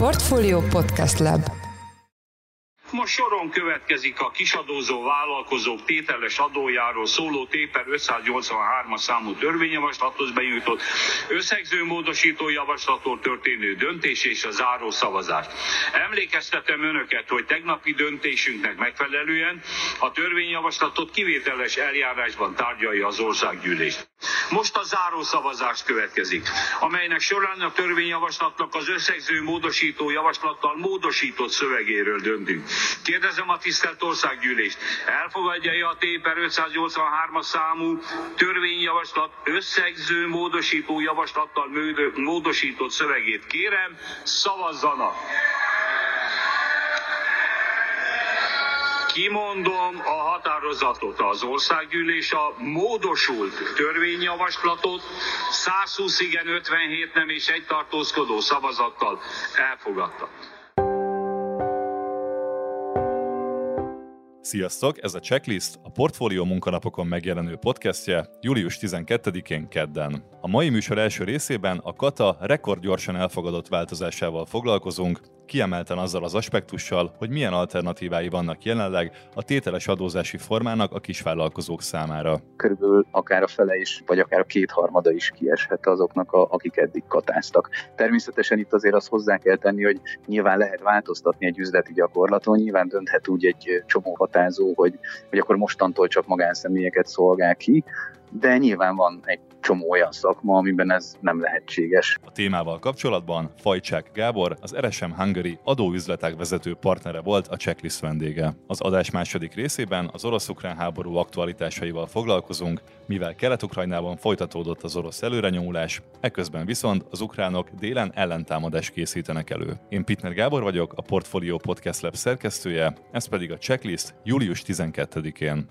Portfolio Podcast Lab most soron következik a kisadózó vállalkozók tételes adójáról szóló téper 583-as számú törvényjavaslathoz benyújtott összegző módosító javaslatról történő döntés és a záró szavazás. Emlékeztetem önöket, hogy tegnapi döntésünknek megfelelően a törvényjavaslatot kivételes eljárásban tárgyalja az országgyűlés. Most a záró szavazás következik, amelynek során a törvényjavaslatnak az összegző módosító javaslattal módosított szövegéről döntünk. Kérdezem a tisztelt országgyűlést, elfogadja-e a Téper 583-as számú törvényjavaslat összegző módosító javaslattal módosított szövegét? Kérem, szavazzanak! Kimondom a határozatot. Az országgyűlés a módosult törvényjavaslatot 120 igen, 57 nem és egy tartózkodó szavazattal elfogadta. Sziasztok, ez a Checklist, a Portfólió munkanapokon megjelenő podcastje július 12-én kedden. A mai műsor első részében a Kata rekordgyorsan elfogadott változásával foglalkozunk, kiemelten azzal az aspektussal, hogy milyen alternatívái vannak jelenleg a tételes adózási formának a kisvállalkozók számára. Körülbelül akár a fele is, vagy akár a kétharmada is kieshet azoknak, a, akik eddig katáztak. Természetesen itt azért azt hozzá kell tenni, hogy nyilván lehet változtatni egy üzleti gyakorlaton, nyilván dönthet úgy egy csomó hatázó, hogy, hogy akkor mostantól csak magánszemélyeket szolgál ki, de nyilván van egy csomó olyan szakma, amiben ez nem lehetséges. A témával kapcsolatban Fajcsák Gábor, az RSM Hungary adóüzletek vezető partnere volt a checklist vendége. Az adás második részében az orosz-ukrán háború aktualitásaival foglalkozunk, mivel Kelet-Ukrajnában folytatódott az orosz előrenyomulás, eközben viszont az ukránok délen ellentámadást készítenek elő. Én Pitner Gábor vagyok, a Portfolio Podcast Lab szerkesztője, ez pedig a checklist július 12-én.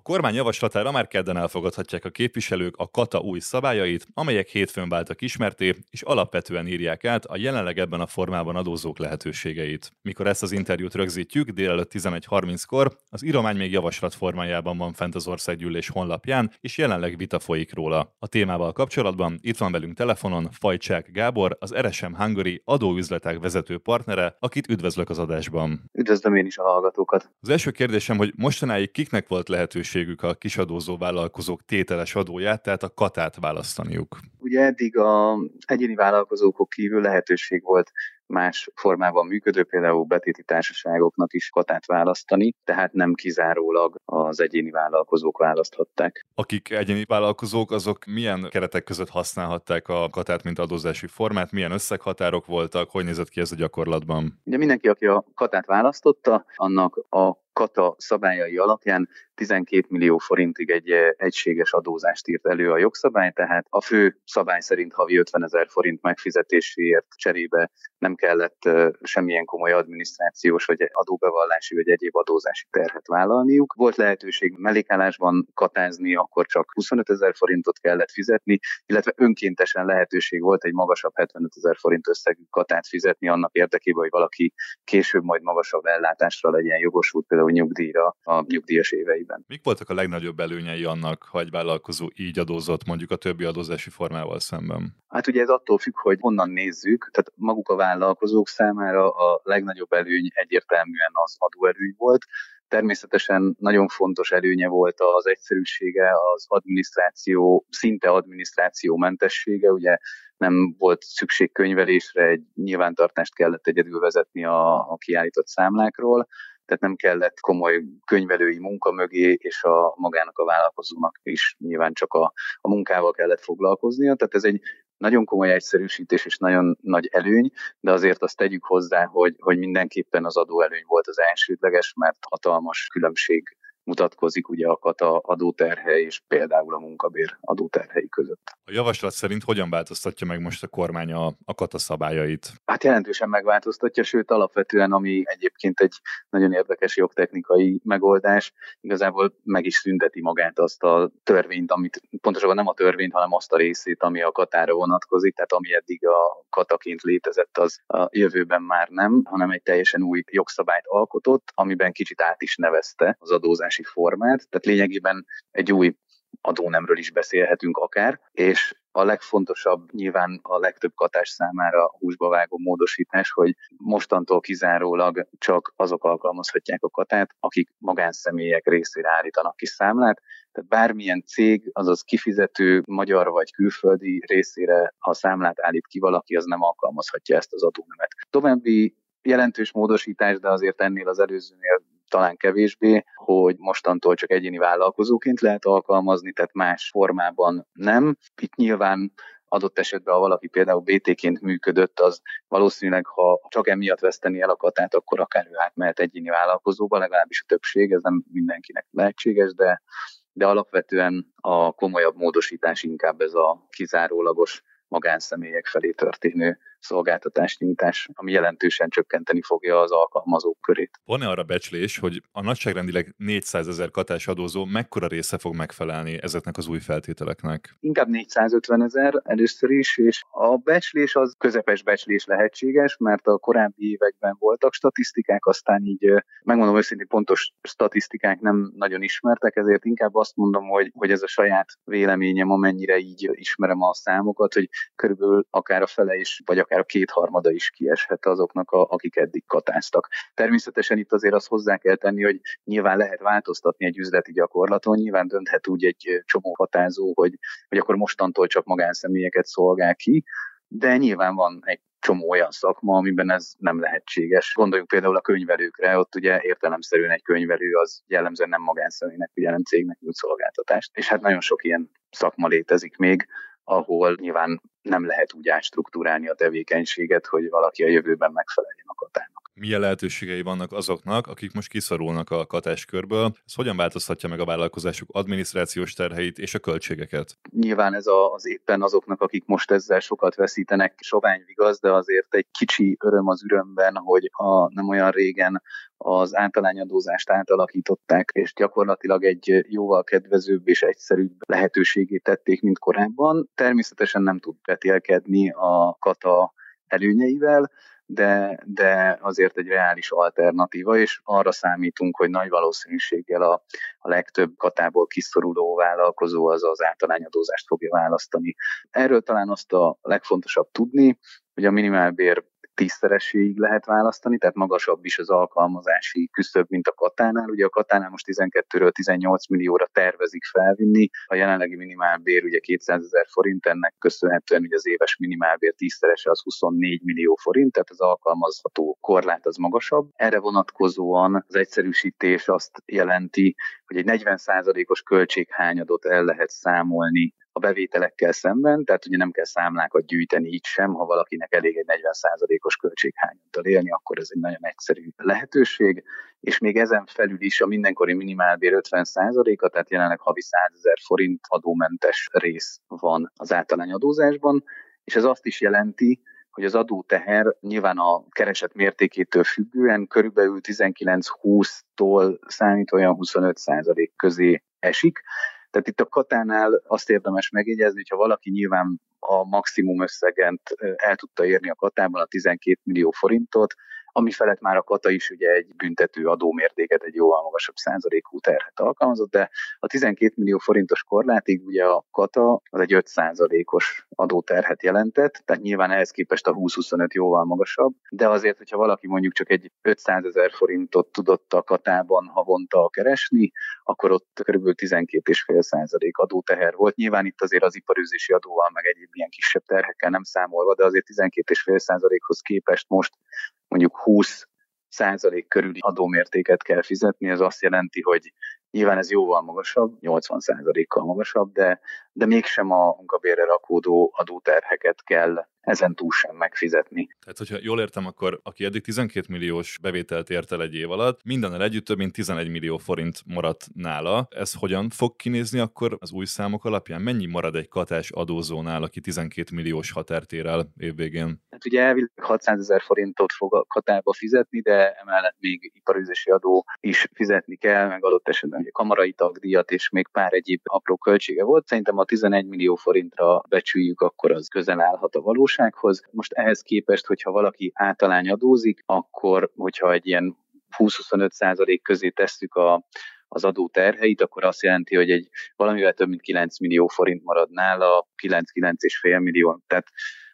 A kormány javaslatára már kedden elfogadhatják a képviselők a kata új szabályait, amelyek hétfőn váltak ismerté, és alapvetően írják át a jelenleg ebben a formában adózók lehetőségeit. Mikor ezt az interjút rögzítjük délelőtt 11.30-kor, az íromány még javaslat formájában van fent az országgyűlés honlapján, és jelenleg vita folyik róla. A témával kapcsolatban itt van velünk telefonon Fajcsák Gábor, az RSM Hungary adóüzletek vezető partnere, akit üdvözlök az adásban. Üdvözlöm én is a hallgatókat. Az első kérdésem, hogy mostanáig kiknek volt lehetőség lehetőségük a kisadózó vállalkozók tételes adóját, tehát a katát választaniuk? Ugye eddig a egyéni vállalkozókon kívül lehetőség volt más formában működő, például betéti társaságoknak is katát választani, tehát nem kizárólag az egyéni vállalkozók választhatták. Akik egyéni vállalkozók, azok milyen keretek között használhatták a katát, mint adózási formát, milyen összeghatárok voltak, hogy nézett ki ez a gyakorlatban? Ugye mindenki, aki a katát választotta, annak a kata szabályai alapján 12 millió forintig egy eh, egységes adózást írt elő a jogszabály, tehát a fő szabály szerint havi 50 ezer forint megfizetéséért cserébe nem kellett eh, semmilyen komoly adminisztrációs vagy adóbevallási vagy egyéb adózási terhet vállalniuk. Volt lehetőség mellékállásban katázni, akkor csak 25 ezer forintot kellett fizetni, illetve önkéntesen lehetőség volt egy magasabb 75 ezer forint összegű katát fizetni annak érdekében, hogy valaki később majd magasabb ellátásra legyen jogosult, például nyugdíjra a nyugdíjas éveiben. Mik voltak a legnagyobb előnyei annak, ha egy vállalkozó így adózott mondjuk a többi adózási formával szemben? Hát ugye ez attól függ, hogy honnan nézzük, tehát maguk a vállalkozók számára a legnagyobb előny egyértelműen az adóerőny volt, Természetesen nagyon fontos előnye volt az egyszerűsége, az adminisztráció, szinte adminisztráció mentessége, ugye nem volt szükség könyvelésre, egy nyilvántartást kellett egyedül vezetni a, a kiállított számlákról, tehát nem kellett komoly könyvelői munka mögé, és a magának a vállalkozónak is nyilván csak a, a munkával kellett foglalkoznia. Tehát ez egy nagyon komoly egyszerűsítés és nagyon nagy előny, de azért azt tegyük hozzá, hogy, hogy mindenképpen az adóelőny volt az elsődleges, mert hatalmas különbség mutatkozik ugye a kata adóterhe és például a munkabér adóterhei között. A javaslat szerint hogyan változtatja meg most a kormány a, a kata szabályait? Hát jelentősen megváltoztatja, sőt alapvetően, ami egyébként egy nagyon érdekes jogtechnikai megoldás, igazából meg is szünteti magát azt a törvényt, amit pontosabban nem a törvényt, hanem azt a részét, ami a katára vonatkozik, tehát ami eddig a kataként létezett, az a jövőben már nem, hanem egy teljesen új jogszabályt alkotott, amiben kicsit át is nevezte az adózási adózási formát, tehát lényegében egy új adónemről is beszélhetünk akár, és a legfontosabb nyilván a legtöbb katás számára a húsba vágó módosítás, hogy mostantól kizárólag csak azok alkalmazhatják a katát, akik magánszemélyek részére állítanak ki számlát, tehát bármilyen cég, azaz kifizető magyar vagy külföldi részére, ha számlát állít ki valaki, az nem alkalmazhatja ezt az adónemet. További jelentős módosítás, de azért ennél az előzőnél talán kevésbé, hogy mostantól csak egyéni vállalkozóként lehet alkalmazni, tehát más formában nem. Itt nyilván adott esetben, ha valaki például BT-ként működött, az valószínűleg, ha csak emiatt veszteni el a katát, akkor akár ő átmehet egyéni vállalkozóba, legalábbis a többség, ez nem mindenkinek lehetséges, de, de alapvetően a komolyabb módosítás inkább ez a kizárólagos magánszemélyek felé történő szolgáltatásnyújtás, ami jelentősen csökkenteni fogja az alkalmazók körét. Van-e arra becslés, hogy a nagyságrendileg 400 ezer katás adózó mekkora része fog megfelelni ezeknek az új feltételeknek? Inkább 450 ezer először is, és a becslés az közepes becslés lehetséges, mert a korábbi években voltak statisztikák, aztán így megmondom őszintén pontos statisztikák nem nagyon ismertek, ezért inkább azt mondom, hogy, hogy ez a saját véleményem, amennyire így ismerem a számokat, hogy körülbelül akár a fele is, vagy akár a kétharmada is kieshet azoknak, a, akik eddig katáztak. Természetesen itt azért azt hozzá kell tenni, hogy nyilván lehet változtatni egy üzleti gyakorlaton, nyilván dönthet úgy egy csomó hatázó, hogy, hogy akkor mostantól csak magánszemélyeket szolgál ki, de nyilván van egy csomó olyan szakma, amiben ez nem lehetséges. Gondoljunk például a könyvelőkre, ott ugye értelemszerűen egy könyvelő az jellemzően nem magánszemélynek, ugye nem cégnek nyújt szolgáltatást. És hát nagyon sok ilyen szakma létezik még, ahol nyilván nem lehet úgy átstruktúrálni a tevékenységet, hogy valaki a jövőben megfeleljen a katának. Milyen lehetőségei vannak azoknak, akik most kiszorulnak a katáskörből? Ez hogyan változtatja meg a vállalkozásuk adminisztrációs terheit és a költségeket? Nyilván ez az éppen azoknak, akik most ezzel sokat veszítenek, sovány vigaz, de azért egy kicsi öröm az ürömben, hogy a nem olyan régen az általányadózást átalakították, és gyakorlatilag egy jóval kedvezőbb és egyszerűbb lehetőségé tették, mint korábban. Természetesen nem tud vetélkedni a kata előnyeivel, de, de azért egy reális alternatíva, és arra számítunk, hogy nagy valószínűséggel a, a legtöbb katából kiszoruló vállalkozó az az általányadózást fogja választani. Erről talán azt a legfontosabb tudni, hogy a minimálbér tízszereséig lehet választani, tehát magasabb is az alkalmazási küszöb, mint a katánál. Ugye a katánál most 12-ről 18 millióra tervezik felvinni, a jelenlegi minimálbér ugye 200 ezer forint, ennek köszönhetően ugye az éves minimálbér tízszerese az 24 millió forint, tehát az alkalmazható korlát az magasabb. Erre vonatkozóan az egyszerűsítés azt jelenti, hogy egy 40%-os költséghányadot el lehet számolni bevételekkel szemben, tehát ugye nem kell számlákat gyűjteni így sem, ha valakinek elég egy 40%-os költséghányaddal élni, akkor ez egy nagyon egyszerű lehetőség, és még ezen felül is a mindenkori minimálbér 50%-a, tehát jelenleg havi 100 ezer forint adómentes rész van az általányadózásban, és ez azt is jelenti, hogy az adóteher nyilván a kereset mértékétől függően körülbelül 19-20-tól számít olyan 25 közé esik, tehát itt a katánál azt érdemes megjegyezni, hogyha valaki nyilván a maximum összegent el tudta érni a katában, a 12 millió forintot, ami felett már a kata is ugye egy büntető adómértéket, egy jóval magasabb százalékú terhet alkalmazott, de a 12 millió forintos korlátig ugye a kata az egy 5 százalékos adóterhet jelentett, tehát nyilván ehhez képest a 20-25 jóval magasabb, de azért, hogyha valaki mondjuk csak egy 500 ezer forintot tudott a katában havonta keresni, akkor ott kb. 12,5 százalék adóteher volt. Nyilván itt azért az iparűzési adóval, meg egyéb ilyen kisebb terhekkel nem számolva, de azért 12,5 százalékhoz képest most mondjuk 20 százalék körüli adómértéket kell fizetni, ez azt jelenti, hogy nyilván ez jóval magasabb, 80 százalékkal magasabb, de, de mégsem a munkabérre rakódó adóterheket kell ezen túl sem megfizetni. Tehát, hogyha jól értem, akkor aki eddig 12 milliós bevételt ért el egy év alatt, mindennel együtt több mint 11 millió forint maradt nála. Ez hogyan fog kinézni akkor az új számok alapján? Mennyi marad egy katás adózónál, aki 12 milliós határt ér el évvégén? Hát ugye elvileg 600 ezer forintot fog a katába fizetni, de emellett még iparüzési adó is fizetni kell, meg adott esetben kamarai tagdíjat és még pár egyéb apró költsége volt. Szerintem a 11 millió forintra becsüljük, akkor az közel állhat a valós valósághoz. Most ehhez képest, hogyha valaki általány adózik, akkor hogyha egy ilyen 20-25 százalék közé tesszük a, az adó terheit, akkor azt jelenti, hogy egy valamivel több mint 9 millió forint marad nála, 9-9,5 millió. Tehát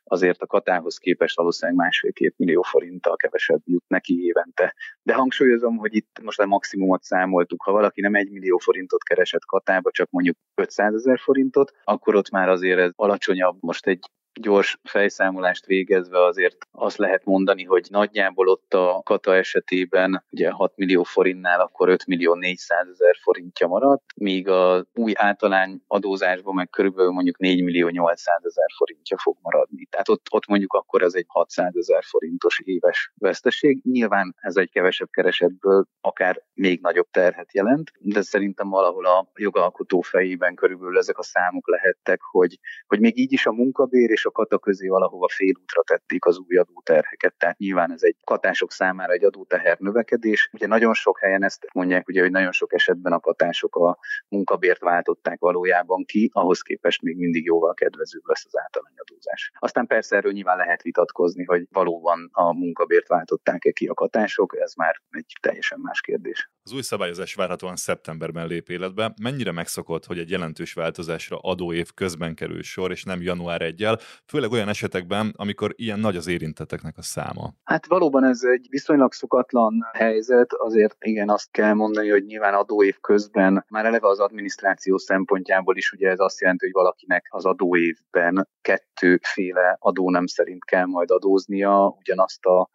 azért a katához képest valószínűleg másfél-két millió forinttal kevesebb jut neki évente. De hangsúlyozom, hogy itt most a maximumot számoltuk. Ha valaki nem egy millió forintot keresett katába, csak mondjuk 500 ezer forintot, akkor ott már azért ez alacsonyabb. Most egy gyors fejszámolást végezve azért azt lehet mondani, hogy nagyjából ott a kata esetében ugye 6 millió forintnál akkor 5 millió 400 ezer forintja maradt, míg a új általány adózásban meg körülbelül mondjuk 4 millió 800 ezer forintja fog maradni. Tehát ott, ott mondjuk akkor ez egy 600 ezer forintos éves veszteség. Nyilván ez egy kevesebb keresetből akár még nagyobb terhet jelent, de szerintem valahol a jogalkotó fejében körülbelül ezek a számok lehettek, hogy, hogy még így is a munkabér és a kata közé valahova félútra tették az új adóterheket, tehát nyilván ez egy katások számára egy adóteher növekedés. Ugye nagyon sok helyen ezt mondják, ugye, hogy nagyon sok esetben a katások a munkabért váltották valójában ki, ahhoz képest még mindig jóval kedvezőbb lesz az általányadózás. Aztán persze erről nyilván lehet vitatkozni, hogy valóban a munkabért váltották-e ki a katások, ez már egy teljesen más kérdés. Az új szabályozás várhatóan szeptemberben lép életbe. Mennyire megszokott, hogy egy jelentős változásra adóév közben kerül sor, és nem január 1 főleg olyan esetekben, amikor ilyen nagy az érintetteknek a száma. Hát valóban ez egy viszonylag szokatlan helyzet, azért igen, azt kell mondani, hogy nyilván adóév közben már eleve az adminisztráció szempontjából is ugye ez azt jelenti, hogy valakinek az adóévben kettőféle adó nem szerint kell majd adóznia ugyanazt a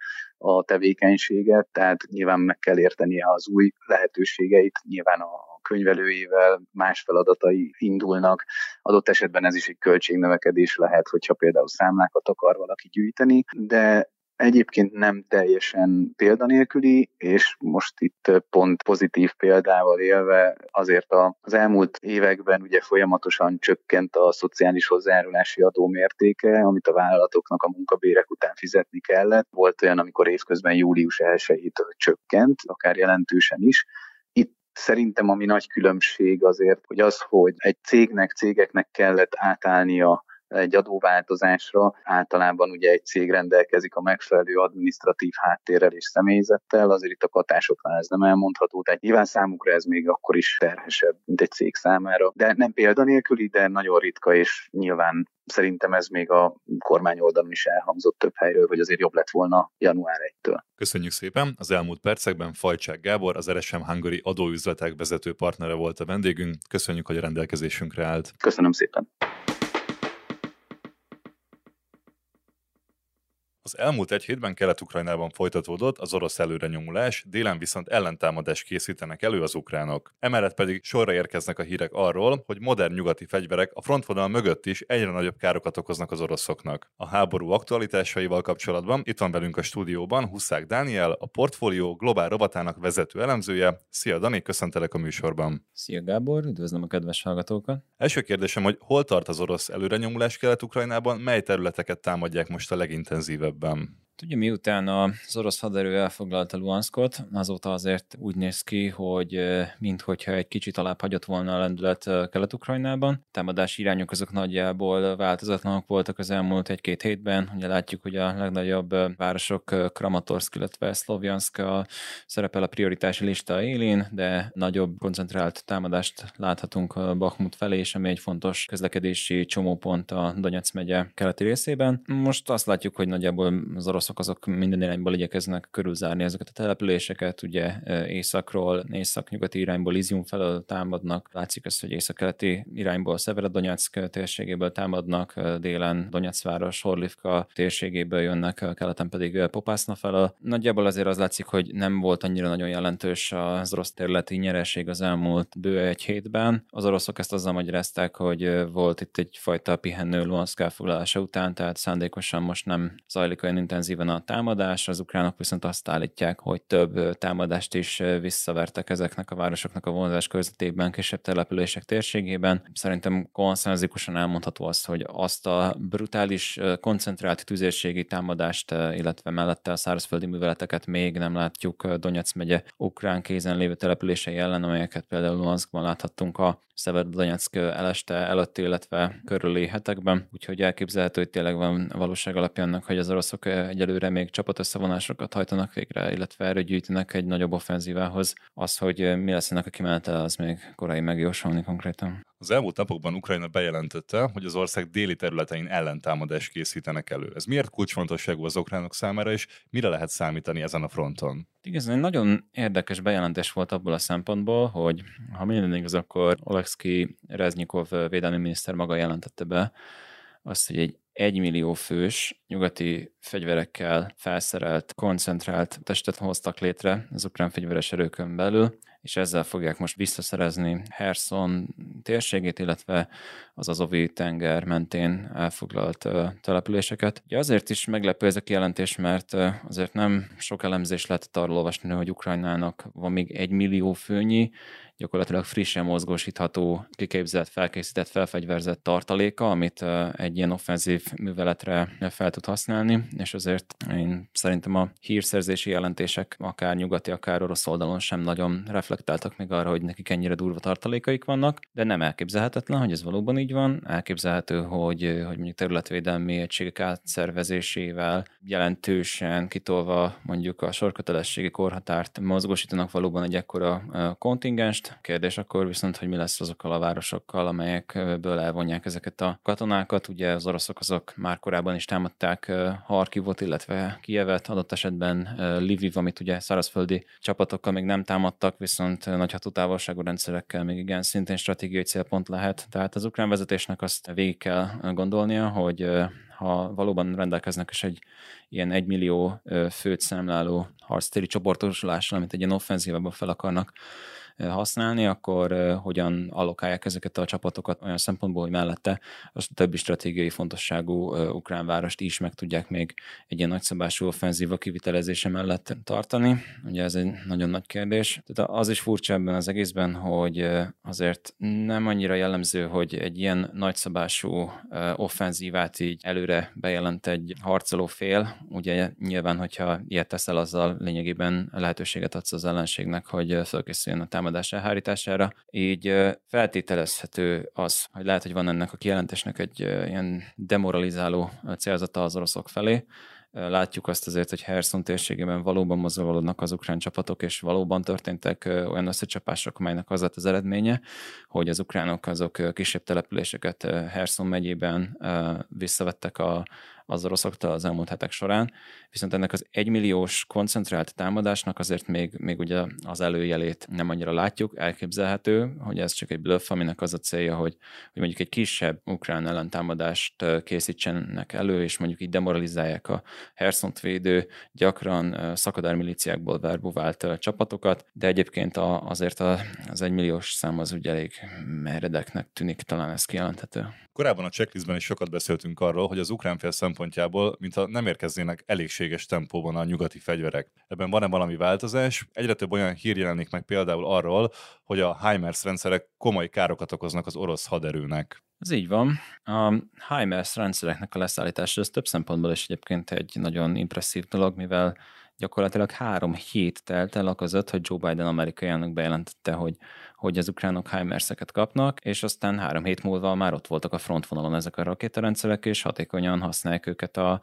a tevékenységet, tehát nyilván meg kell értenie az új lehetőségeit, nyilván a könyvelőjével más feladatai indulnak. Adott esetben ez is egy költségnövekedés lehet, hogyha például számlákat akar valaki gyűjteni, de egyébként nem teljesen példanélküli, és most itt pont pozitív példával élve azért az elmúlt években ugye folyamatosan csökkent a szociális hozzájárulási adó mértéke, amit a vállalatoknak a munkabérek után fizetni kellett. Volt olyan, amikor évközben július 1-től csökkent, akár jelentősen is, Szerintem ami nagy különbség azért, hogy az, hogy egy cégnek, cégeknek kellett átállnia egy adóváltozásra. Általában ugye egy cég rendelkezik a megfelelő administratív háttérrel és személyzettel, azért itt a katásoknál ez nem elmondható, tehát nyilván számukra ez még akkor is terhesebb, mint egy cég számára. De nem példanélküli, de nagyon ritka, és nyilván szerintem ez még a kormány oldalon is elhangzott több helyről, hogy azért jobb lett volna január 1-től. Köszönjük szépen! Az elmúlt percekben Fajcsák Gábor, az RSM Hungary adóüzletek vezető partnere volt a vendégünk. Köszönjük, hogy a rendelkezésünkre állt. Köszönöm szépen! Az elmúlt egy hétben Kelet-Ukrajnában folytatódott az orosz előrenyomulás, délen viszont ellentámadást készítenek elő az ukránok. Emellett pedig sorra érkeznek a hírek arról, hogy modern nyugati fegyverek a frontvonal mögött is egyre nagyobb károkat okoznak az oroszoknak. A háború aktualitásaival kapcsolatban itt van velünk a stúdióban Huszák Dániel, a portfólió globál rovatának vezető elemzője. Szia Dani, köszöntelek a műsorban. Szia Gábor, üdvözlöm a kedves hallgatókat. Első kérdésem, hogy hol tart az orosz előrenyomulás Kelet-Ukrajnában, mely területeket támadják most a legintenzívebb? Ebben Ugye miután az orosz haderő elfoglalta Luhanskot, azóta azért úgy néz ki, hogy minthogyha egy kicsit alább hagyott volna a lendület Kelet-Ukrajnában. Támadási irányok azok nagyjából változatlanok voltak az elmúlt egy-két hétben. Ugye látjuk, hogy a legnagyobb városok Kramatorsk, illetve Szlovjansk szerepel a prioritási lista élén, de nagyobb koncentrált támadást láthatunk Bakhmut felé, és ami egy fontos közlekedési csomópont a Donetsz megye keleti részében. Most azt látjuk, hogy nagyjából az orosz oroszok azok minden irányból igyekeznek körülzárni ezeket a településeket, ugye északról, észak-nyugati irányból Izium felől támadnak, látszik ez, hogy észak-keleti irányból Szeverodonetsk térségéből támadnak, délen Donetsz város, Horlivka térségéből jönnek, keleten pedig Popászna felől. Nagyjából azért az látszik, hogy nem volt annyira nagyon jelentős az orosz területi nyereség az elmúlt bő egy hétben. Az oroszok ezt azzal magyarázták, hogy volt itt egyfajta pihenő Luhansk elfoglalása után, tehát szándékosan most nem zajlik olyan intenzív intenzíven a támadás, az ukránok viszont azt állítják, hogy több támadást is visszavertek ezeknek a városoknak a vonzás körzetében, kisebb települések térségében. Szerintem konszenzikusan elmondható az, hogy azt a brutális, koncentrált tüzérségi támadást, illetve mellette a szárazföldi műveleteket még nem látjuk Donetsz megye ukrán kézen lévő települései ellen, amelyeket például Luhanskban láthattunk a Severodonetsk eleste előtt, illetve körüli hetekben, úgyhogy elképzelhető, hogy tényleg van valóság annak, hogy az oroszok egyelőre még csapatösszevonásokat hajtanak végre, illetve erő gyűjtenek egy nagyobb offenzívához. Az, hogy mi lesz ennek a kimenete, az még korai megjósolni konkrétan. Az elmúlt napokban Ukrajna bejelentette, hogy az ország déli területein ellentámadást készítenek elő. Ez miért kulcsfontosságú az ukránok számára, és mire lehet számítani ezen a fronton? Igazán egy nagyon érdekes bejelentés volt abból a szempontból, hogy ha minden igaz, akkor Oleksiy Reznyikov védelmi miniszter maga jelentette be azt, hogy egy egymillió fős nyugati fegyverekkel felszerelt, koncentrált testet hoztak létre az ukrán fegyveres erőkön belül, és ezzel fogják most visszaszerezni Herson térségét, illetve az Azovi tenger mentén elfoglalt településeket. Ugye azért is meglepő ez a kijelentés, mert azért nem sok elemzés lehetett arról olvasni, hogy Ukrajnának van még egy millió főnyi gyakorlatilag frissen mozgósítható, kiképzett, felkészített, felfegyverzett tartaléka, amit egy ilyen offenzív műveletre fel tud használni, és azért én szerintem a hírszerzési jelentések akár nyugati, akár orosz oldalon sem nagyon reflektáltak még arra, hogy nekik ennyire durva tartalékaik vannak, de nem elképzelhetetlen, hogy ez valóban így van. Elképzelhető, hogy, hogy mondjuk területvédelmi egységek átszervezésével jelentősen kitolva mondjuk a sorkötelességi korhatárt mozgósítanak valóban egy ekkora kontingenst, Kérdés akkor viszont, hogy mi lesz azokkal a városokkal, amelyekből elvonják ezeket a katonákat. Ugye az oroszok azok már korábban is támadták Harkivot, illetve Kievet, adott esetben Lviv, amit ugye szárazföldi csapatokkal még nem támadtak, viszont nagy hatótávolságú rendszerekkel még igen szintén stratégiai célpont lehet. Tehát az ukrán vezetésnek azt végig kell gondolnia, hogy ha valóban rendelkeznek is egy ilyen egymillió főt számláló harctéri csoportosulással, amit egy ilyen offenzívában fel akarnak használni, akkor hogyan allokálják ezeket a csapatokat olyan szempontból, hogy mellette a többi stratégiai fontosságú ukrán várost is meg tudják még egy ilyen nagyszabású offenzíva kivitelezése mellett tartani. Ugye ez egy nagyon nagy kérdés. Tehát az is furcsa ebben az egészben, hogy azért nem annyira jellemző, hogy egy ilyen nagyszabású offenzívát így előre bejelent egy harcoló fél. Ugye nyilván, hogyha ilyet teszel, azzal lényegében lehetőséget adsz az ellenségnek, hogy felkészüljön a támadás támadás elhárítására. Így feltételezhető az, hogy lehet, hogy van ennek a kijelentésnek egy ilyen demoralizáló célzata az oroszok felé, Látjuk azt azért, hogy Herson térségében valóban mozgolódnak az ukrán csapatok, és valóban történtek olyan összecsapások, amelynek az lett az eredménye, hogy az ukránok azok kisebb településeket Herson megyében visszavettek a, az oroszoktól az elmúlt hetek során, viszont ennek az egymilliós koncentrált támadásnak azért még, még ugye az előjelét nem annyira látjuk, elképzelhető, hogy ez csak egy bluff, aminek az a célja, hogy, hogy mondjuk egy kisebb ukrán ellentámadást készítsenek elő, és mondjuk így demoralizálják a Herszont védő, gyakran szakadármilíciákból verbuvált csapatokat, de egyébként azért az egymilliós szám az ugye elég meredeknek tűnik, talán ez kijelenthető. Korábban a checklistben is sokat beszéltünk arról, hogy az ukrán fél szempontjából, mintha nem érkeznének elégséges tempóban a nyugati fegyverek. Ebben van-e valami változás? Egyre több olyan hír jelenik meg például arról, hogy a HIMARS rendszerek komoly károkat okoznak az orosz haderőnek. Ez így van. A HIMARS rendszereknek a leszállítása ez több szempontból is egyébként egy nagyon impresszív dolog, mivel gyakorlatilag három hét telt el a között, hogy Joe Biden amerikai elnök bejelentette, hogy, hogy az ukránok HIMARS-eket kapnak, és aztán három hét múlva már ott voltak a frontvonalon ezek a rakétarendszerek, és hatékonyan használják őket a,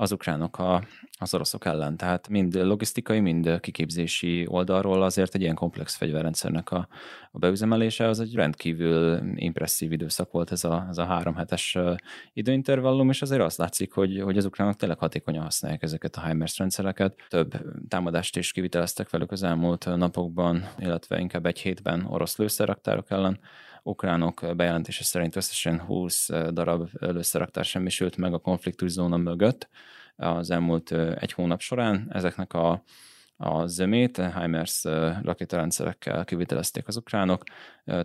az ukránok a, az oroszok ellen. Tehát mind logisztikai, mind kiképzési oldalról azért egy ilyen komplex fegyverrendszernek a, a beüzemelése az egy rendkívül impresszív időszak volt ez a, ez a három hetes időintervallum, és azért azt látszik, hogy, hogy az ukránok tényleg hatékonyan használják ezeket a HIMARS rendszereket. Több támadást is kiviteleztek velük az elmúlt napokban, illetve inkább egy hétben orosz lőszerraktárok ellen ukránok bejelentése szerint összesen 20 darab lőszerraktár semmisült meg a konfliktus zóna mögött az elmúlt egy hónap során. Ezeknek a a zömét, HIMARS rakétarendszerekkel kivitelezték az ukránok.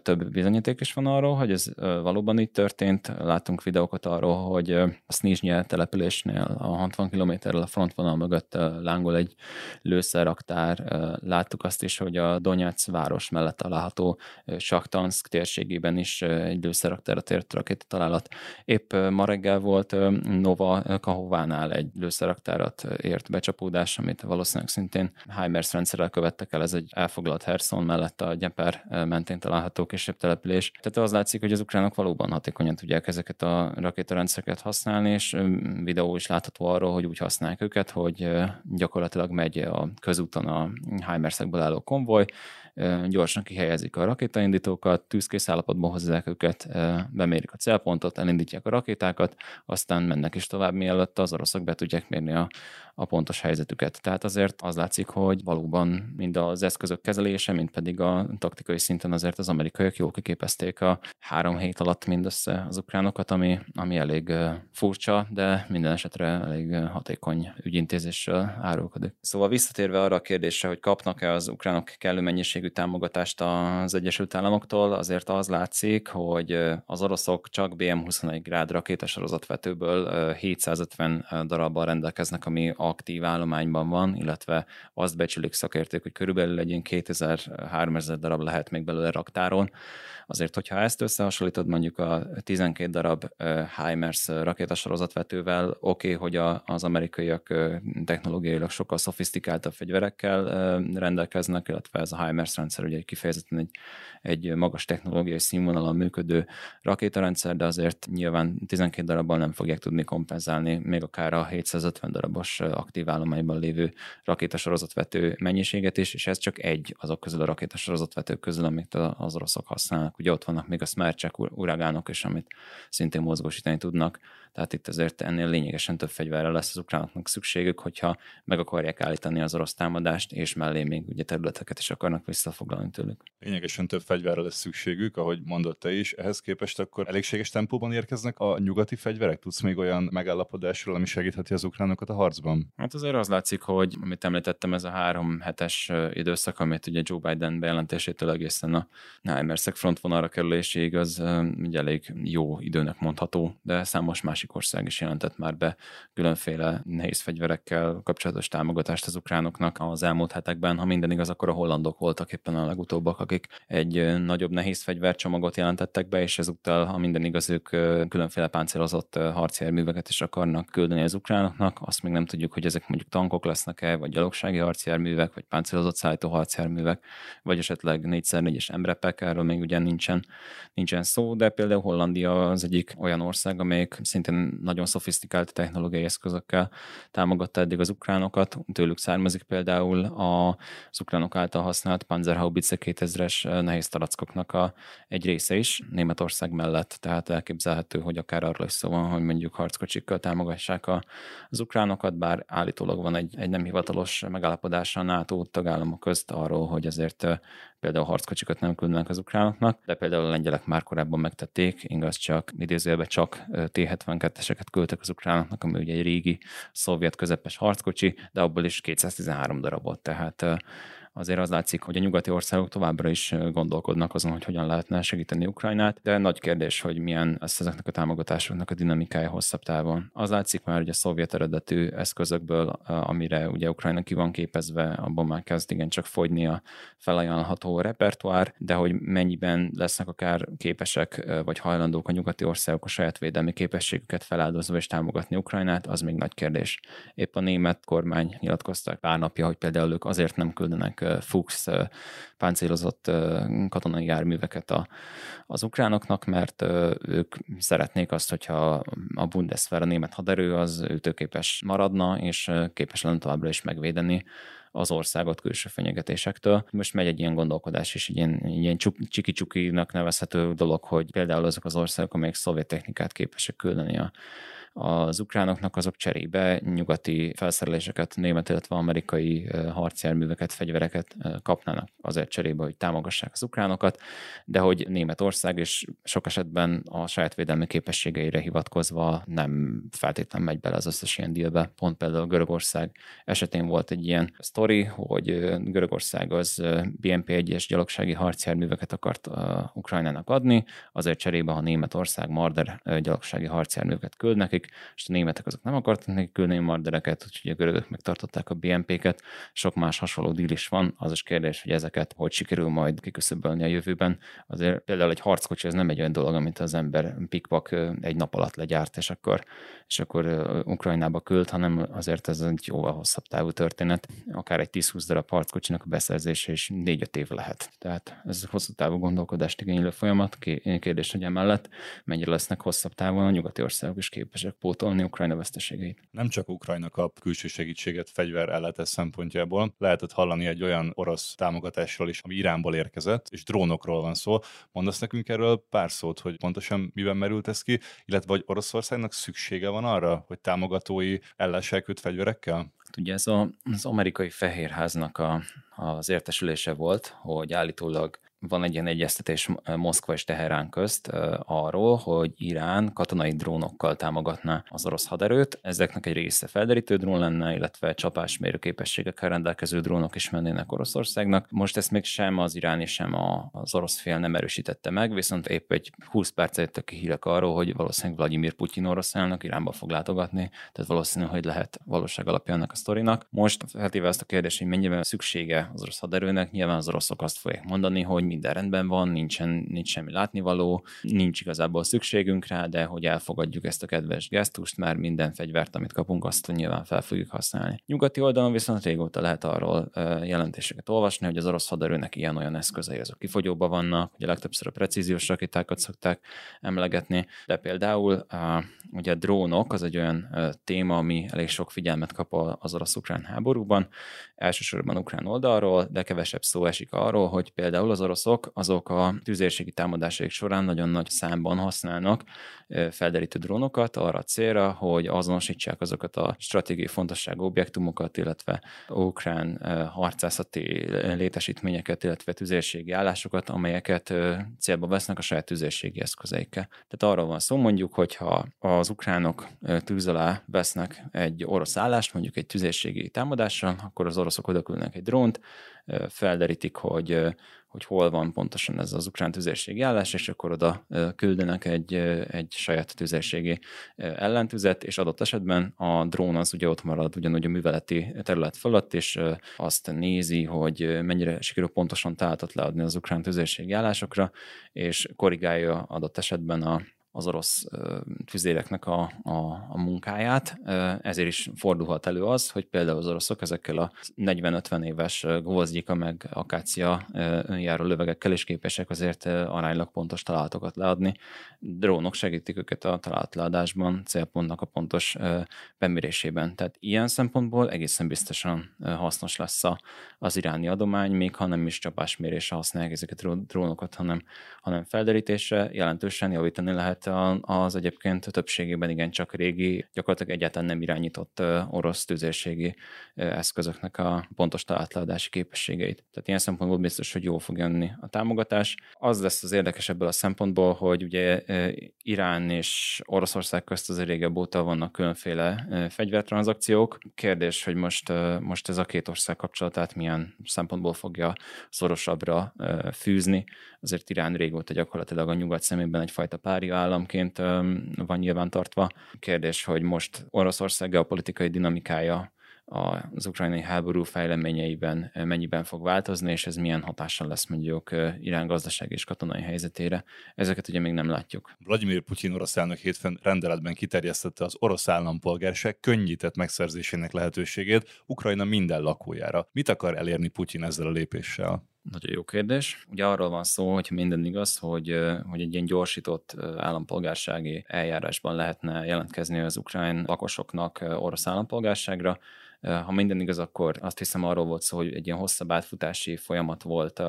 Több bizonyíték is van arról, hogy ez valóban így történt. Látunk videókat arról, hogy a Snizsnye településnél a 60 kilométerrel a frontvonal mögött lángol egy lőszerraktár. Láttuk azt is, hogy a Donetsz város mellett található Saktansk térségében is egy lőszerraktára tért rakéta találat. Épp ma reggel volt Nova Kahovánál egy lőszerraktárat ért becsapódás, amit valószínűleg szintén HIMARS rendszerrel követtek el, ez egy elfoglalt Herson mellett a Gyeper mentén található NATO kisebb település. Tehát az látszik, hogy az ukránok valóban hatékonyan tudják ezeket a rakétarendszereket használni, és videó is látható arról, hogy úgy használják őket, hogy gyakorlatilag megy a közúton a HIMARS-ekből álló konvoj, gyorsan kihelyezik a rakétaindítókat, tűzkész állapotban hozzák őket, bemérik a célpontot, elindítják a rakétákat, aztán mennek is tovább, mielőtt az oroszok be tudják mérni a, a pontos helyzetüket. Tehát azért az látszik, hogy valóban mind az eszközök kezelése, mind pedig a taktikai szinten azért az amerikaiak jól kiképezték a három hét alatt mindössze az ukránokat, ami, ami elég furcsa, de minden esetre elég hatékony ügyintézéssel árulkodik. Szóval visszatérve arra a kérdésre, hogy kapnak-e az ukránok kellő mennyiségű támogatást az Egyesült Államoktól, azért az látszik, hogy az oroszok csak BM-21 grád rakétasorozatvetőből 750 darabbal rendelkeznek, ami aktív állományban van, illetve azt becsülik szakértők, hogy körülbelül egy 2000-3000 darab lehet még belőle raktáron. Azért, hogyha ezt összehasonlítod mondjuk a 12 darab HIMARS rakétasorozatvetővel, oké, okay, hogy a, az amerikaiak technológiailag sokkal szofisztikáltabb fegyverekkel rendelkeznek, illetve ez a HIMARS rendszer ugye kifejezetten egy, egy magas technológiai színvonalon működő rakétarendszer, de azért nyilván 12 darabban nem fogják tudni kompenzálni még akár a 750 darabos aktív állományban lévő rakétasorozatvető mennyiséget is, és ez csak egy azok közül a rakétasorozatvetők közül, amit az oroszok használnak. Ugye ott vannak még a Smercsek uragánok is, amit szintén mozgósítani tudnak tehát itt azért ennél lényegesen több fegyverre lesz az ukránoknak szükségük, hogyha meg akarják állítani az orosz támadást, és mellé még ugye területeket is akarnak visszafoglalni tőlük. Lényegesen több fegyverre lesz szükségük, ahogy mondott te is. Ehhez képest akkor elégséges tempóban érkeznek a nyugati fegyverek? Tudsz még olyan megállapodásról, ami segítheti az ukránokat a harcban? Hát azért az látszik, hogy amit említettem, ez a három hetes időszak, amit ugye Joe Biden bejelentésétől egészen a Heimerszek frontvonalra kerüléséig, az ugye elég jó időnek mondható, de számos másik másik ország is jelentett már be különféle nehéz fegyverekkel kapcsolatos támogatást az ukránoknak az elmúlt hetekben. Ha minden igaz, akkor a hollandok voltak éppen a legutóbbak, akik egy nagyobb nehéz fegyvercsomagot jelentettek be, és ezúttal, ha minden igaz, ők különféle páncélozott harcjárműveket is akarnak küldeni az ukránoknak. Azt még nem tudjuk, hogy ezek mondjuk tankok lesznek-e, vagy gyalogsági harcjárművek, vagy páncélozott szállító harcjárművek, vagy esetleg 4x4-es emrepek, erről még ugye nincsen, nincsen szó, de például Hollandia az egyik olyan ország, amelyik szintén nagyon szofisztikált technológiai eszközökkel támogatta eddig az ukránokat. Tőlük származik például az ukránok által használt Panzerhaubitze 2000-es nehéz tarackoknak a egy része is Németország mellett, tehát elképzelhető, hogy akár arról is szó van, hogy mondjuk harckocsikkal támogassák az ukránokat, bár állítólag van egy, egy nem hivatalos megállapodás a NATO tagállamok közt arról, hogy azért például harckocsikat nem küldenek az ukránoknak, de például a lengyelek már korábban megtették, igaz csak idézőjelben csak T-72-eseket küldtek az ukránoknak, ami ugye egy régi szovjet közepes harckocsi, de abból is 213 darabot, tehát azért az látszik, hogy a nyugati országok továbbra is gondolkodnak azon, hogy hogyan lehetne segíteni Ukrajnát, de nagy kérdés, hogy milyen lesz ezeknek a támogatásoknak a dinamikája hosszabb távon. Az látszik már, hogy a szovjet eredetű eszközökből, amire ugye Ukrajna ki van képezve, abban már kezd igen csak fogyni a felajánlható repertoár, de hogy mennyiben lesznek akár képesek vagy hajlandók a nyugati országok a saját védelmi képességüket feláldozva és támogatni Ukrajnát, az még nagy kérdés. Épp a német kormány nyilatkoztak pár napja, hogy például ők azért nem küldenek Fuchs páncélozott katonai járműveket a, az ukránoknak, mert ők szeretnék azt, hogyha a Bundeswehr, a német haderő az ütőképes maradna, és képes lenne továbbra is megvédeni az országot külső fenyegetésektől. Most megy egy ilyen gondolkodás, és egy ilyen, ilyen csiki-csukinak nevezhető dolog, hogy például azok az országok, amelyek szovjet technikát képesek küldeni a az ukránoknak azok cserébe nyugati felszereléseket, német, illetve amerikai harcjárműveket, fegyvereket kapnának azért cserébe, hogy támogassák az ukránokat, de hogy Németország és sok esetben a saját védelmi képességeire hivatkozva nem feltétlenül megy bele az összes ilyen dílbe. Pont például Görögország esetén volt egy ilyen sztori, hogy Görögország az BMP-1-es gyalogsági harcjárműveket akart Ukrajnának adni, azért cserébe, ha Németország Marder gyalogsági harcjárműveket küld nekik, nekik, és a németek azok nem akartak nekik küldeni mardereket, úgyhogy a görögök megtartották a BNP-ket, sok más hasonló díl is van, az is kérdés, hogy ezeket hogy sikerül majd kiküszöbölni a jövőben. Azért például egy harckocsi ez nem egy olyan dolog, amit az ember pikpak egy nap alatt legyárt, és akkor, és akkor Ukrajnába küld, hanem azért ez egy jóval hosszabb távú történet. Akár egy 10-20 darab harckocsinak a beszerzése is 4-5 év lehet. Tehát ez hosszú távú gondolkodást igénylő folyamat. Kérdés, hogy emellett mennyire lesznek hosszabb távon a nyugati országok is képesek pótolni Ukrajna veszteségeit. Nem csak Ukrajna kap külső segítséget fegyver ellátás szempontjából, lehetett hallani egy olyan orosz támogatásról is, ami Iránból érkezett, és drónokról van szó. Mondasz nekünk erről pár szót, hogy pontosan miben merült ez ki, illetve hogy Oroszországnak szüksége van arra, hogy támogatói ellássák őt fegyverekkel? Ugye ez a, az amerikai fehérháznak a, az értesülése volt, hogy állítólag van egy ilyen egyeztetés Moszkva és Teherán közt arról, hogy Irán katonai drónokkal támogatná az orosz haderőt. Ezeknek egy része felderítő drón lenne, illetve csapásmérő képességekkel rendelkező drónok is mennének Oroszországnak. Most ezt még sem az iráni, sem az orosz fél nem erősítette meg, viszont épp egy 20 perc jöttek ki hírek arról, hogy valószínűleg Vladimir Putyin orosz elnök Iránba fog látogatni, tehát valószínű, hogy lehet valóság alapján a sztorinak. Most feltéve ezt a kérdést, hogy mennyiben szüksége az orosz haderőnek, nyilván az oroszok azt fogják mondani, hogy minden rendben van, nincsen, nincs semmi látnivaló, nincs igazából szükségünk rá, de hogy elfogadjuk ezt a kedves gesztust, már minden fegyvert, amit kapunk, azt nyilván fel fogjuk használni. Nyugati oldalon viszont régóta lehet arról jelentéseket olvasni, hogy az orosz haderőnek ilyen-olyan eszközei azok kifogyóban vannak, ugye legtöbbször a precíziós rakétákat szokták emlegetni, de például a, ugye a drónok az egy olyan téma, ami elég sok figyelmet kap az orosz-ukrán háborúban, elsősorban ukrán oldalról, de kevesebb szó esik arról, hogy például az orosz oroszok azok a tüzérségi támadásaik során nagyon nagy számban használnak felderítő drónokat arra a célra, hogy azonosítsák azokat a stratégiai fontosságú objektumokat, illetve ukrán harcászati létesítményeket, illetve tüzérségi állásokat, amelyeket célba vesznek a saját tüzérségi eszközeikkel. Tehát arról van szó mondjuk, hogyha az ukránok tűz alá vesznek egy orosz állást, mondjuk egy tüzérségi támadással, akkor az oroszok odaküldnek egy drónt, felderítik, hogy, hogy hol van pontosan ez az ukrán tüzérségi állás, és akkor oda küldenek egy, egy saját tüzérségi ellentüzet, és adott esetben a drón az ugye ott marad ugyanúgy a műveleti terület fölött, és azt nézi, hogy mennyire sikerül pontosan tátat leadni az ukrán tüzérségi állásokra, és korrigálja adott esetben a, az orosz tüzéreknek a, a, a munkáját. Ezért is fordulhat elő az, hogy például az oroszok ezekkel a 40-50 éves gvozdika meg akácia önjáró lövegekkel is képesek azért aránylag pontos találatokat leadni. Drónok segítik őket a találatleadásban, célpontnak a pontos bemérésében. Tehát ilyen szempontból egészen biztosan hasznos lesz az iráni adomány, még ha nem is csapásmérésre használják ezeket a drónokat, hanem, hanem felderítésre jelentősen javítani lehet az egyébként többségében igen csak régi, gyakorlatilag egyáltalán nem irányított orosz tüzérségi eszközöknek a pontos találtladási képességeit. Tehát ilyen szempontból biztos, hogy jól fog jönni a támogatás. Az lesz az érdekes ebből a szempontból, hogy ugye Irán és Oroszország közt az régebb óta vannak különféle fegyvertranszakciók. Kérdés, hogy most, most ez a két ország kapcsolatát milyen szempontból fogja szorosabbra fűzni. Azért Irán régóta gyakorlatilag a nyugat szemében egyfajta párja állam államként van nyilván tartva. Kérdés, hogy most Oroszország geopolitikai dinamikája az ukrajnai háború fejleményeiben mennyiben fog változni, és ez milyen hatással lesz mondjuk Irán gazdaság és katonai helyzetére. Ezeket ugye még nem látjuk. Vladimir Putyin orosz elnök hétfőn rendeletben kiterjesztette az orosz állampolgárság könnyített megszerzésének lehetőségét Ukrajna minden lakójára. Mit akar elérni Putyin ezzel a lépéssel? Nagyon jó kérdés. Ugye arról van szó, hogy minden igaz, hogy, hogy egy ilyen gyorsított állampolgársági eljárásban lehetne jelentkezni az ukrán lakosoknak orosz állampolgárságra, ha minden igaz, akkor azt hiszem arról volt szó, hogy egy ilyen hosszabb átfutási folyamat volt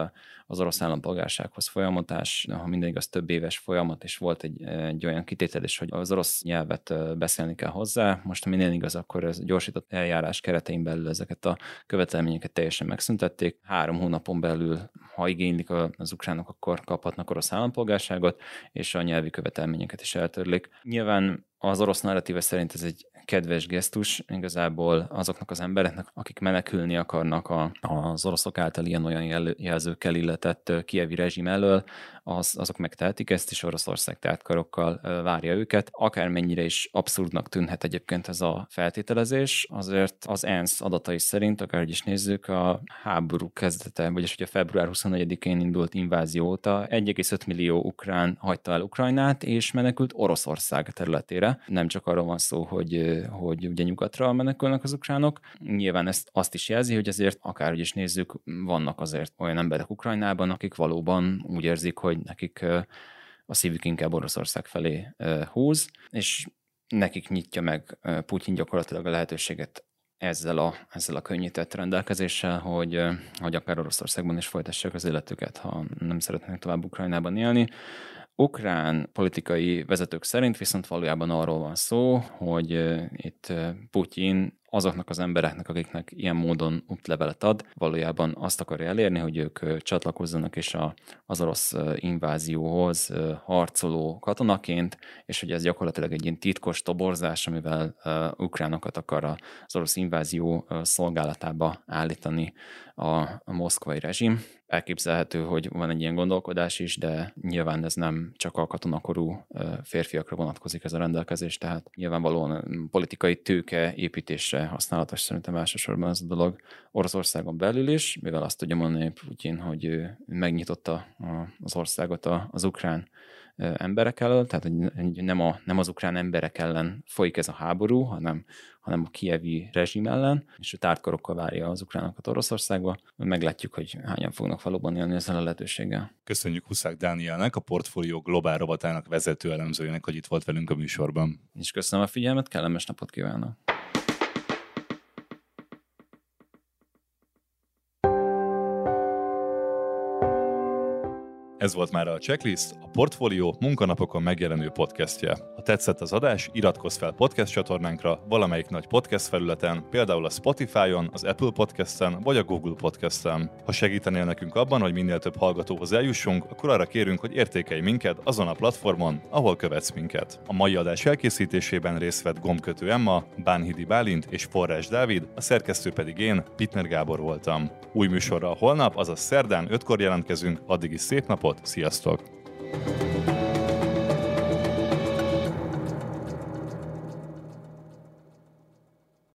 az orosz állampolgársághoz folyamatás, ha minden igaz, több éves folyamat, és volt egy, egy olyan kitételés, hogy az orosz nyelvet beszélni kell hozzá. Most, ha minden igaz, akkor ez gyorsított eljárás keretein belül ezeket a követelményeket teljesen megszüntették. Három hónapon belül, ha igénylik az ukránok, akkor kaphatnak orosz állampolgárságot, és a nyelvi követelményeket is eltörlik. Nyilván Az orosz narratíva szerint ez egy kedves gesztus igazából azoknak az embereknek, akik menekülni akarnak a, az oroszok által ilyen-olyan jelzőkkel illetett kievi rezsim elől, az, azok megtehetik ezt, és Oroszország karokkal várja őket. Akármennyire is abszurdnak tűnhet egyébként ez a feltételezés, azért az ENSZ adatai szerint, akárhogy is nézzük, a háború kezdete, vagyis hogy a február 24-én indult invázió óta 1,5 millió ukrán hagyta el Ukrajnát, és menekült Oroszország területére. Nem csak arról van szó, hogy, hogy ugye nyugatra menekülnek az ukránok. Nyilván ezt azt is jelzi, hogy azért akárhogy is nézzük, vannak azért olyan emberek Ukrajnában, akik valóban úgy érzik, hogy nekik a szívük inkább Oroszország felé húz, és nekik nyitja meg Putyin gyakorlatilag a lehetőséget ezzel a, ezzel a könnyített rendelkezéssel, hogy, hogy akár Oroszországban is folytassák az életüket, ha nem szeretnének tovább Ukrajnában élni. Ukrán politikai vezetők szerint viszont valójában arról van szó, hogy itt Putyin azoknak az embereknek, akiknek ilyen módon útlevelet ad, valójában azt akarja elérni, hogy ők csatlakozzanak és a, az orosz invázióhoz harcoló katonaként, és hogy ez gyakorlatilag egy ilyen titkos toborzás, amivel ukránokat akar az orosz invázió szolgálatába állítani a, a moszkvai rezsim. Elképzelhető, hogy van egy ilyen gondolkodás is, de nyilván ez nem csak a katonakorú férfiakra vonatkozik ez a rendelkezés, tehát nyilvánvalóan politikai tőke építésre használatos szerintem elsősorban ez a dolog Oroszországon belül is, mivel azt tudja mondani Putyin, hogy ő megnyitotta az országot az ukrán emberek elől, tehát hogy nem, a, nem az ukrán emberek ellen folyik ez a háború, hanem, hanem a kievi rezsim ellen, és a tártkorokkal várja az ukránokat Oroszországba. Meglátjuk, hogy hányan fognak valóban élni ezzel a lehetőséggel. Köszönjük Huszák Dánielnek, a portfólió globál rovatának vezető elemzőjének, hogy itt volt velünk a műsorban. És köszönöm a figyelmet, kellemes napot kívánok! Ez volt már a Checklist, a Portfolio munkanapokon megjelenő podcastje. Ha tetszett az adás, iratkozz fel podcast csatornánkra valamelyik nagy podcast felületen, például a Spotify-on, az Apple Podcast-en vagy a Google Podcast-en. Ha segítenél nekünk abban, hogy minél több hallgatóhoz eljussunk, akkor arra kérünk, hogy értékelj minket azon a platformon, ahol követsz minket. A mai adás elkészítésében részt vett gombkötő Emma, Bánhidi Bálint és Forrás Dávid, a szerkesztő pedig én, Pitner Gábor voltam. Új műsorral holnap, azaz szerdán 5-kor jelentkezünk, addig is szép napot, volt. Sziasztok!